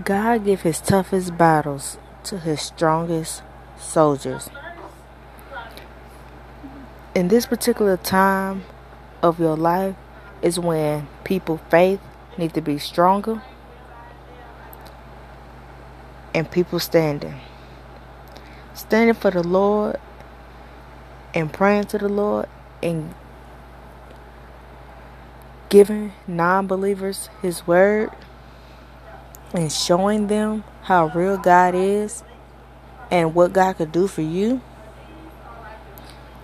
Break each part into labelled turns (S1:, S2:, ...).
S1: God give his toughest battles to his strongest soldiers. In this particular time of your life is when people faith need to be stronger and people standing. Standing for the Lord and praying to the Lord and giving non believers His word and showing them how real God is and what God could do for you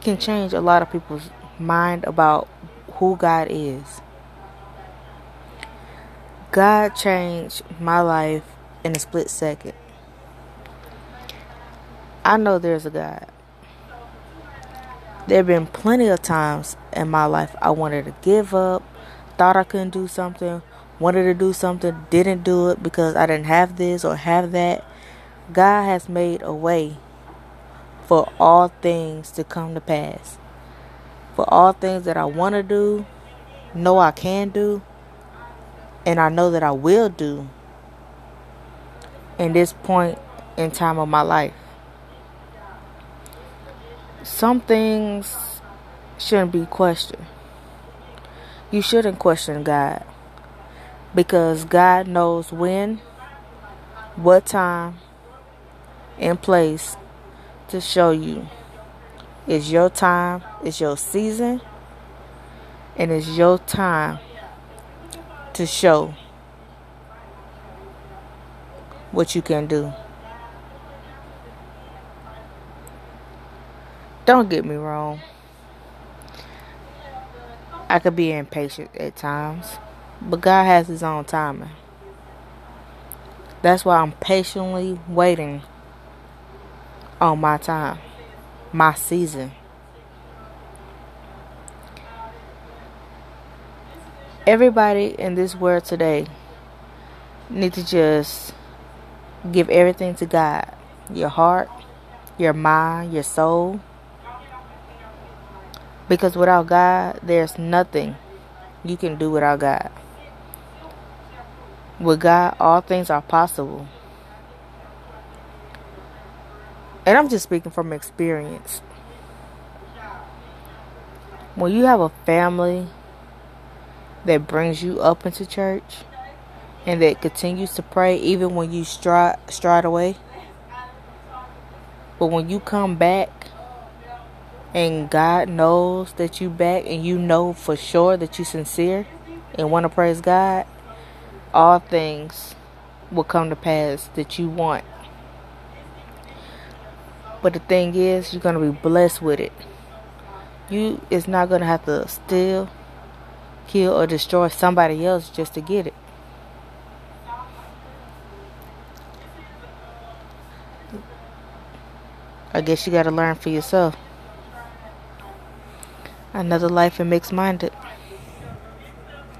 S1: can change a lot of people's mind about who God is. God changed my life in a split second. I know there's a God. There have been plenty of times in my life I wanted to give up, thought I couldn't do something, wanted to do something, didn't do it because I didn't have this or have that. God has made a way for all things to come to pass. For all things that I want to do, know I can do, and I know that I will do in this point in time of my life. Some things shouldn't be questioned. You shouldn't question God because God knows when, what time, and place to show you. It's your time, it's your season, and it's your time to show what you can do. Don't get me wrong. I could be impatient at times. But God has His own timing. That's why I'm patiently waiting on my time, my season. Everybody in this world today need to just give everything to God. Your heart, your mind, your soul. Because without God, there's nothing you can do without God. With God, all things are possible. And I'm just speaking from experience. When you have a family that brings you up into church and that continues to pray even when you stride, stride away, but when you come back and God knows that you back and you know for sure that you're sincere and want to praise God, all things will come to pass that you want. But the thing is, you're gonna be blessed with it. You is not gonna have to steal, kill, or destroy somebody else just to get it. I guess you gotta learn for yourself. Another life in mixed minded.